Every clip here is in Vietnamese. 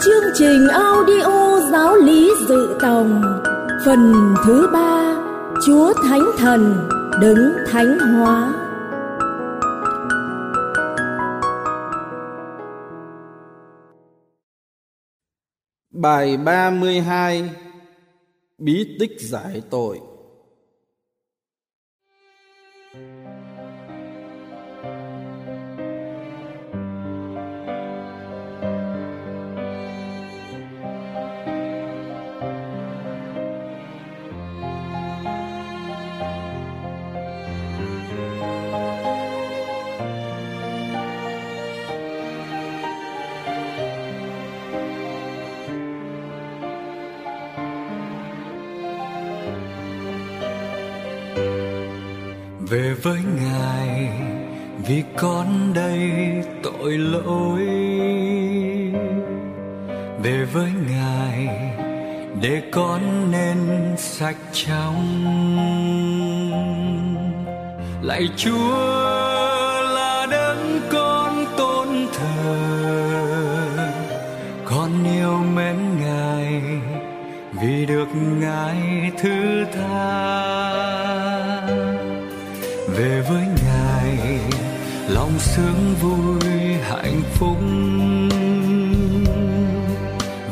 Chương trình audio giáo lý dự tòng, Phần thứ ba, Chúa Thánh Thần đứng thánh hóa. Bài 32 Bí tích giải tội. Về với ngài, vì con đây tội lỗi. Về với ngài, để con nên sạch trong lạy chúa là đấng con tôn thờ, con yêu mến ngài, vì được ngài thứ tha về với ngài, lòng sướng vui, hạnh phúc.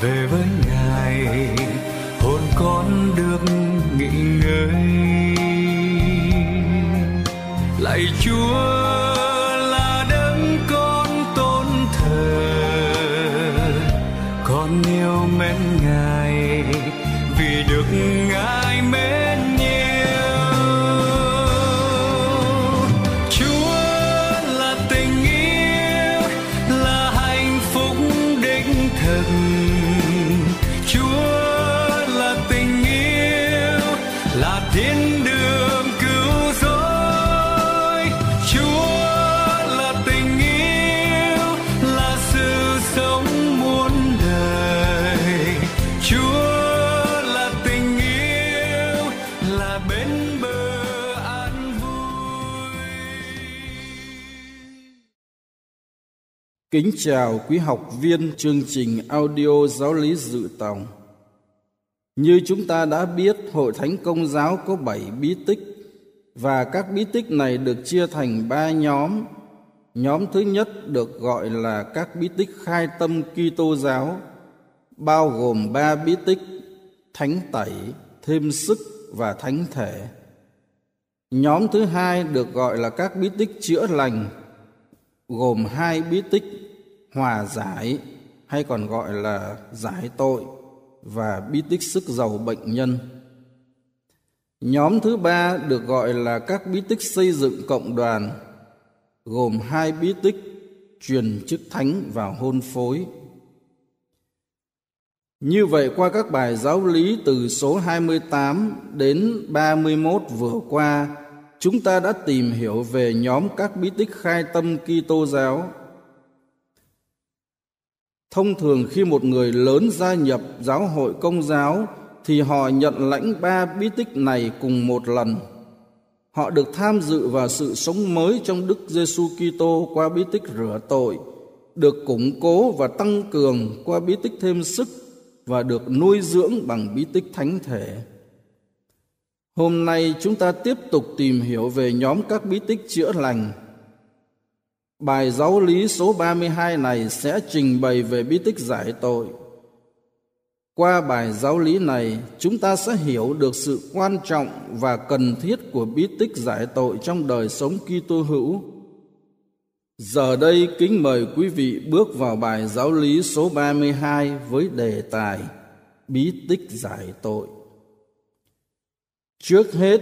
Về với ngài, hồn con được nghỉ ngơi. Lạy chúa là đấng con tôn thờ, con yêu mến ngài, vì được ngài mến là bên bờ an vui Kính chào quý học viên chương trình audio giáo lý dự tòng. Như chúng ta đã biết, Hội Thánh Công giáo có bảy bí tích và các bí tích này được chia thành ba nhóm. Nhóm thứ nhất được gọi là các bí tích khai tâm Kitô giáo, bao gồm ba bí tích thánh tẩy, thêm sức và thánh thể. Nhóm thứ hai được gọi là các bí tích chữa lành, gồm hai bí tích hòa giải hay còn gọi là giải tội và bí tích sức giàu bệnh nhân. Nhóm thứ ba được gọi là các bí tích xây dựng cộng đoàn, gồm hai bí tích truyền chức thánh và hôn phối. Như vậy qua các bài giáo lý từ số 28 đến 31 vừa qua, chúng ta đã tìm hiểu về nhóm các bí tích khai tâm Kitô giáo. Thông thường khi một người lớn gia nhập giáo hội công giáo thì họ nhận lãnh ba bí tích này cùng một lần. Họ được tham dự vào sự sống mới trong Đức Giêsu Kitô qua bí tích rửa tội, được củng cố và tăng cường qua bí tích thêm sức và được nuôi dưỡng bằng bí tích thánh thể. Hôm nay chúng ta tiếp tục tìm hiểu về nhóm các bí tích chữa lành. Bài giáo lý số 32 này sẽ trình bày về bí tích giải tội. Qua bài giáo lý này, chúng ta sẽ hiểu được sự quan trọng và cần thiết của bí tích giải tội trong đời sống Kitô hữu. Giờ đây kính mời quý vị bước vào bài giáo lý số 32 với đề tài Bí tích giải tội. Trước hết,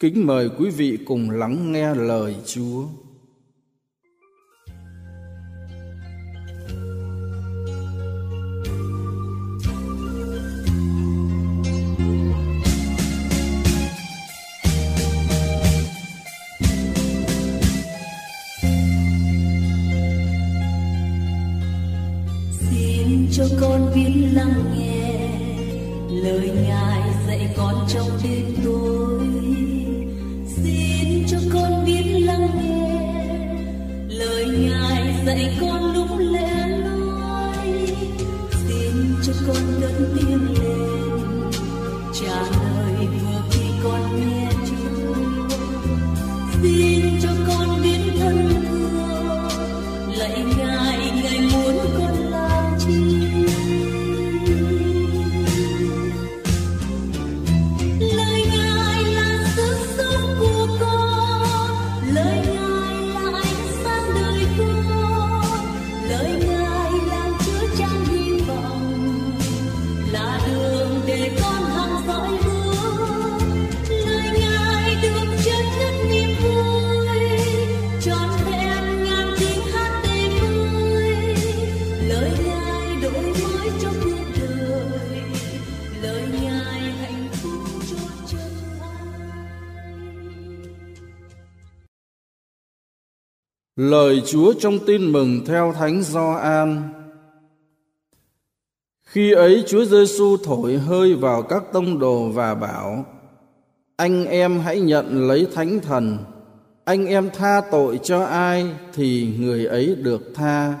kính mời quý vị cùng lắng nghe lời Chúa. Cho con biết lắng nghe. Lời ngài dạy con trong đêm tối. Xin cho con biết lắng nghe. Lời ngài dạy con Lời Chúa trong tin mừng theo Thánh Gioan. Khi ấy Chúa Giêsu thổi hơi vào các tông đồ và bảo: Anh em hãy nhận lấy Thánh Thần. Anh em tha tội cho ai thì người ấy được tha.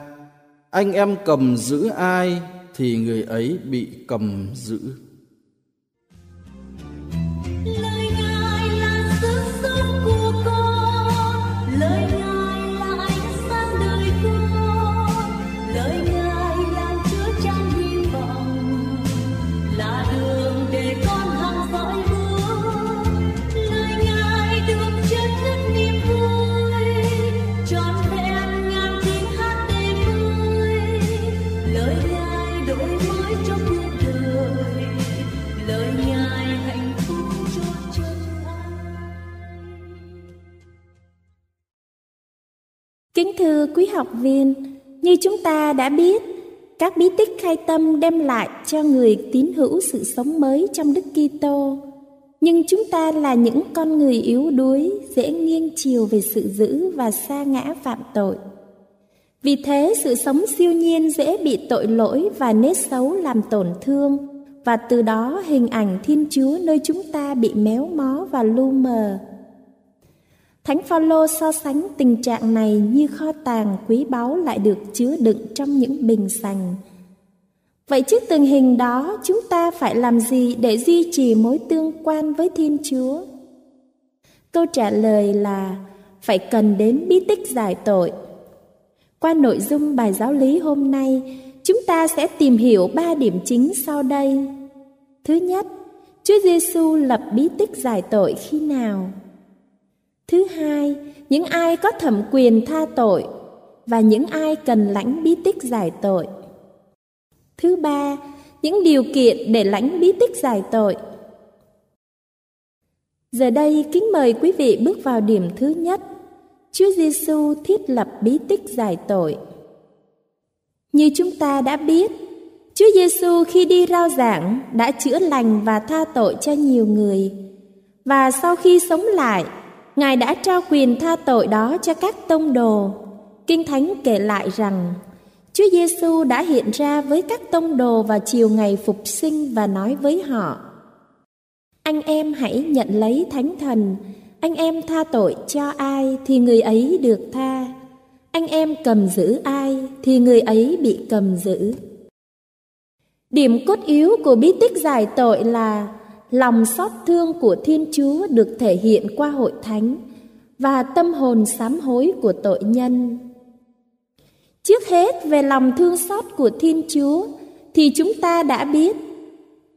Anh em cầm giữ ai thì người ấy bị cầm giữ. Học viên, như chúng ta đã biết, các bí tích khai tâm đem lại cho người tín hữu sự sống mới trong Đức Kitô. Nhưng chúng ta là những con người yếu đuối, dễ nghiêng chiều về sự dữ và xa ngã phạm tội. Vì thế, sự sống siêu nhiên dễ bị tội lỗi và nết xấu làm tổn thương, và từ đó hình ảnh Thiên Chúa nơi chúng ta bị méo mó và lu mờ. Thánh Phaolô so sánh tình trạng này như kho tàng quý báu lại được chứa đựng trong những bình sành. Vậy trước tình hình đó, chúng ta phải làm gì để duy trì mối tương quan với Thiên Chúa? Câu trả lời là phải cần đến bí tích giải tội. Qua nội dung bài giáo lý hôm nay, chúng ta sẽ tìm hiểu ba điểm chính sau đây. Thứ nhất, Chúa Giêsu lập bí tích giải tội khi nào? Thứ hai, những ai có thẩm quyền tha tội và những ai cần lãnh bí tích giải tội. Thứ ba, những điều kiện để lãnh bí tích giải tội. Giờ đây kính mời quý vị bước vào điểm thứ nhất. Chúa Giêsu thiết lập bí tích giải tội. Như chúng ta đã biết, Chúa Giêsu khi đi rao giảng đã chữa lành và tha tội cho nhiều người. Và sau khi sống lại, Ngài đã trao quyền tha tội đó cho các tông đồ. Kinh Thánh kể lại rằng Chúa Giêsu đã hiện ra với các tông đồ vào chiều ngày phục sinh và nói với họ: Anh em hãy nhận lấy Thánh Thần, anh em tha tội cho ai thì người ấy được tha. Anh em cầm giữ ai thì người ấy bị cầm giữ. Điểm cốt yếu của bí tích giải tội là lòng xót thương của Thiên Chúa được thể hiện qua hội thánh và tâm hồn sám hối của tội nhân. Trước hết về lòng thương xót của Thiên Chúa thì chúng ta đã biết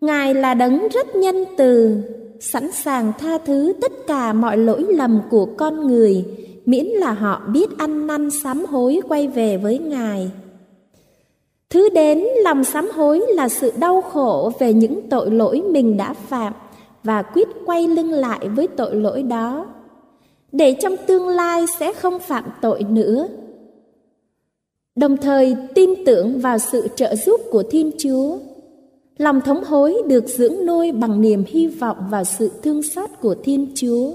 Ngài là đấng rất nhân từ, sẵn sàng tha thứ tất cả mọi lỗi lầm của con người, miễn là họ biết ăn năn sám hối quay về với Ngài. Thứ đến lòng sám hối là sự đau khổ về những tội lỗi mình đã phạm và quyết quay lưng lại với tội lỗi đó để trong tương lai sẽ không phạm tội nữa. Đồng thời tin tưởng vào sự trợ giúp của Thiên Chúa. Lòng thống hối được dưỡng nuôi bằng niềm hy vọng vào sự thương xót của Thiên Chúa.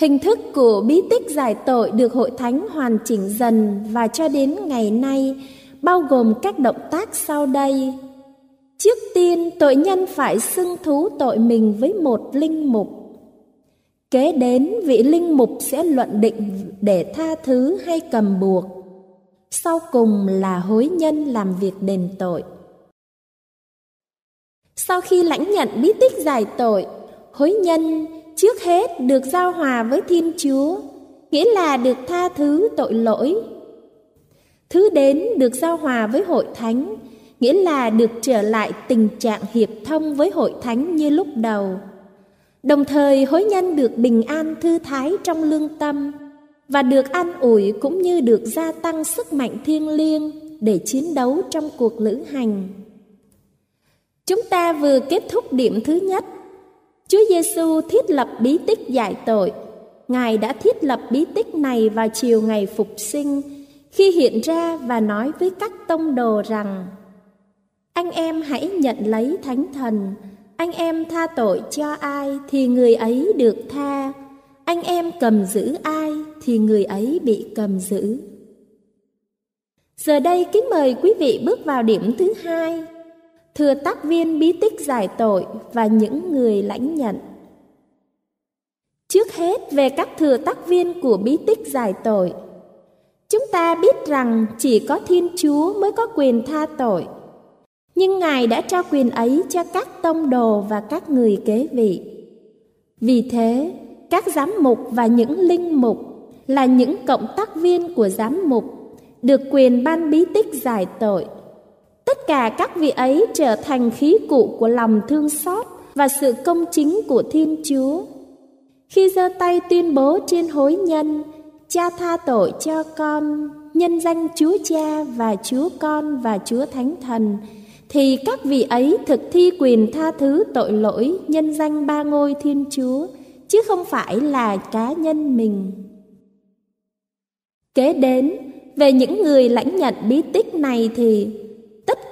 Hình thức của bí tích giải tội được hội thánh hoàn chỉnh dần và cho đến ngày nay bao gồm các động tác sau đây. Trước tiên, tội nhân phải xưng thú tội mình với một linh mục. Kế đến, vị linh mục sẽ luận định để tha thứ hay cầm buộc. Sau cùng là hối nhân làm việc đền tội. Sau khi lãnh nhận bí tích giải tội, hối nhân trước hết được giao hòa với Thiên Chúa, nghĩa là được tha thứ tội lỗi. Thứ đến được giao hòa với hội thánh, nghĩa là được trở lại tình trạng hiệp thông với hội thánh như lúc đầu. Đồng thời hối nhân được bình an thư thái trong lương tâm và được an ủi cũng như được gia tăng sức mạnh thiêng liêng để chiến đấu trong cuộc lữ hành. Chúng ta vừa kết thúc điểm thứ nhất. Chúa Giêsu thiết lập bí tích giải tội. Ngài đã thiết lập bí tích này vào chiều ngày phục sinh, khi hiện ra và nói với các tông đồ rằng, anh em hãy nhận lấy thánh thần. Anh em tha tội cho ai thì người ấy được tha. Anh em cầm giữ ai thì người ấy bị cầm giữ. Giờ đây kính mời quý vị bước vào điểm thứ hai thừa tác viên bí tích giải tội và những người lãnh nhận. Trước hết về các thừa tác viên của bí tích giải tội. Chúng ta biết rằng chỉ có thiên chúa mới có quyền tha tội. Nhưng ngài đã trao quyền ấy cho các tông đồ và các người kế vị. Vì thế, các giám mục và những linh mục là những cộng tác viên của giám mục được quyền ban bí tích giải tội tất cả các vị ấy trở thành khí cụ của lòng thương xót và sự công chính của thiên chúa. Khi giơ tay tuyên bố trên hối nhân, cha tha tội cho con, nhân danh chúa cha và chúa con và chúa thánh thần, thì các vị ấy thực thi quyền tha thứ tội lỗi nhân danh ba ngôi thiên chúa, chứ không phải là cá nhân mình. Kế đến, về những người lãnh nhận bí tích này thì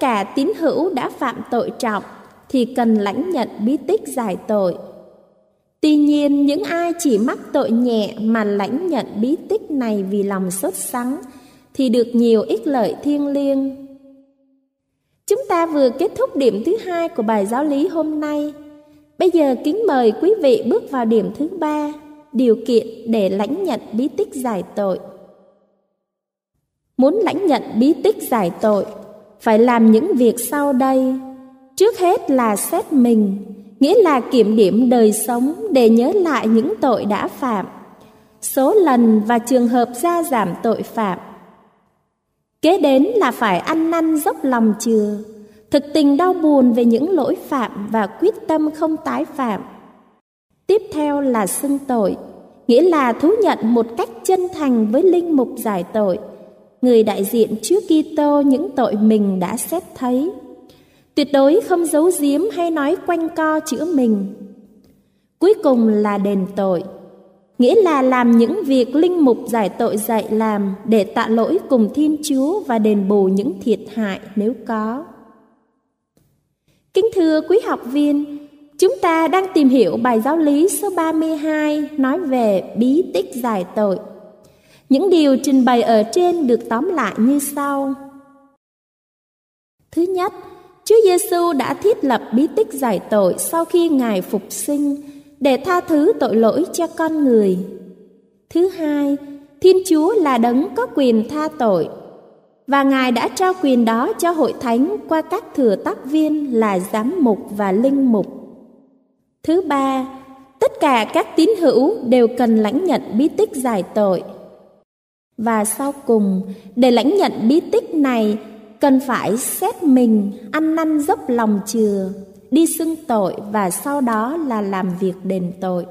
tất cả tín hữu đã phạm tội trọng thì cần lãnh nhận bí tích giải tội tuy nhiên những ai chỉ mắc tội nhẹ mà lãnh nhận bí tích này vì lòng sốt sắng thì được nhiều ích lợi thiêng liêng Chúng ta vừa kết thúc điểm thứ hai của bài giáo lý hôm nay. Bây giờ kính mời quý vị bước vào điểm thứ ba, điều kiện để lãnh nhận bí tích giải tội. Muốn lãnh nhận bí tích giải tội, phải làm những việc sau đây. Trước hết là xét mình, nghĩa là kiểm điểm đời sống để nhớ lại những tội đã phạm, số lần và trường hợp gia giảm tội phạm Kế đến là phải ăn năn dốc lòng chừa, thực tình đau buồn về những lỗi phạm và quyết tâm không tái phạm. Tiếp theo là xưng tội, nghĩa là thú nhận một cách chân thành với linh mục giải tội, người đại diện trước Kitô những tội mình đã xét thấy. Tuyệt đối không giấu giếm hay nói quanh co chữa mình. Cuối cùng là đền tội, nghĩa là làm những việc linh mục giải tội dạy làm để tạ lỗi cùng Thiên Chúa và đền bù những thiệt hại nếu có. Kính thưa quý học viên, chúng ta đang tìm hiểu bài giáo lý số 32 nói về bí tích giải tội. Những điều trình bày ở trên được tóm lại như sau. Thứ nhất, Chúa Giêsu đã thiết lập bí tích giải tội sau khi Ngài phục sinh để tha thứ tội lỗi cho con người. Thứ hai, Thiên Chúa là đấng có quyền tha tội và Ngài đã trao quyền đó cho hội thánh qua các thừa tác viên là giám mục và linh mục. Thứ ba, tất cả các tín hữu đều cần lãnh nhận bí tích giải tội. Và sau cùng, để lãnh nhận bí tích này, cần phải xét mình, ăn năn dốc lòng chừa, đi xưng tội và sau đó là làm việc đền tội.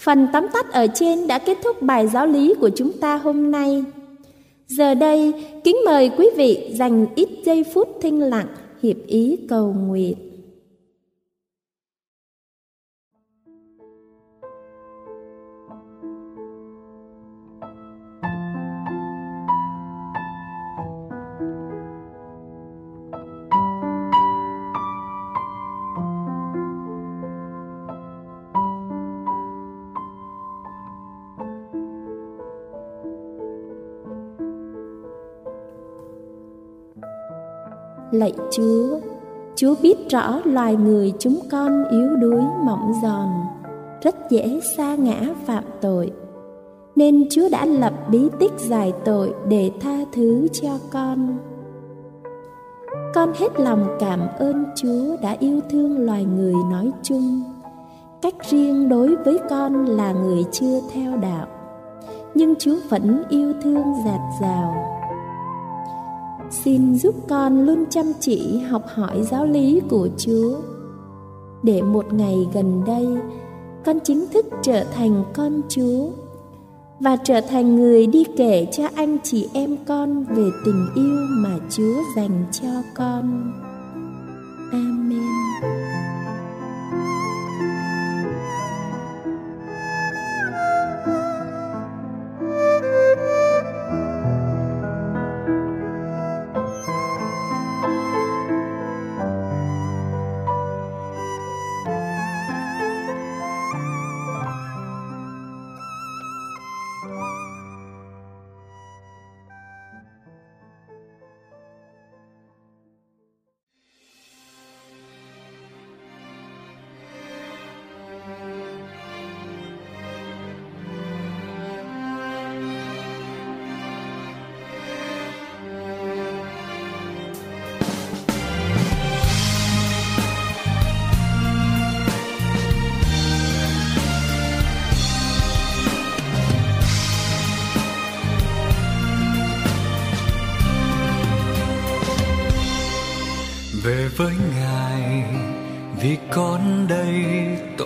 Phần tóm tắt ở trên đã kết thúc bài giáo lý của chúng ta hôm nay. Giờ đây, kính mời quý vị dành ít giây phút thinh lặng hiệp ý cầu nguyện. Lạy Chúa, Chúa biết rõ loài người chúng con yếu đuối mỏng giòn, rất dễ sa ngã phạm tội. Nên Chúa đã lập bí tích giải tội để tha thứ cho con. con hết lòng cảm ơn Chúa đã yêu thương loài người nói chung. Cách riêng đối với con là người chưa theo đạo, nhưng Chúa vẫn yêu thương dạt rào. Xin giúp con luôn chăm chỉ học hỏi giáo lý của Chúa, để một ngày gần đây con chính thức trở thành con Chúa và trở thành người đi kể cho anh chị em con về tình yêu mà Chúa dành cho con.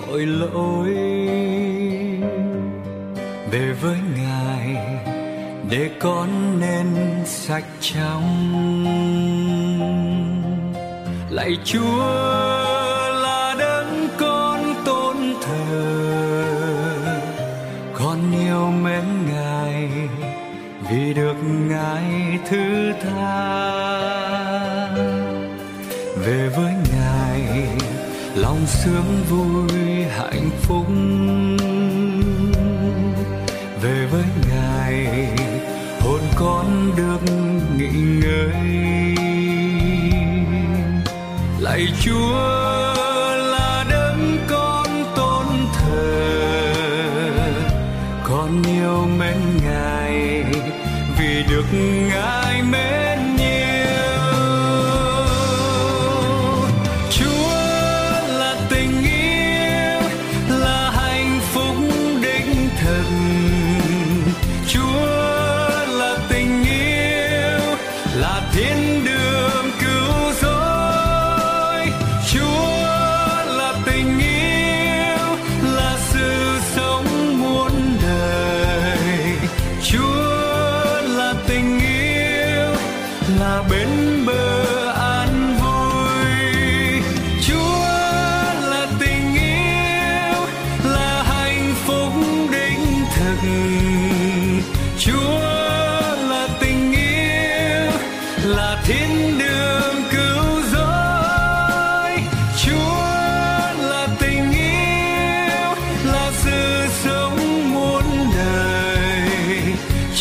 Tội lỗi. Về với ngài, để con nên sạch trong lạy chúa là đấng con tôn thờ. Con yêu mến ngài vì được ngài thứ tha. Lòng sướng vui, hạnh phúc. Về với ngài, hồn con được nghỉ ngơi. Lạy chúa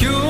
you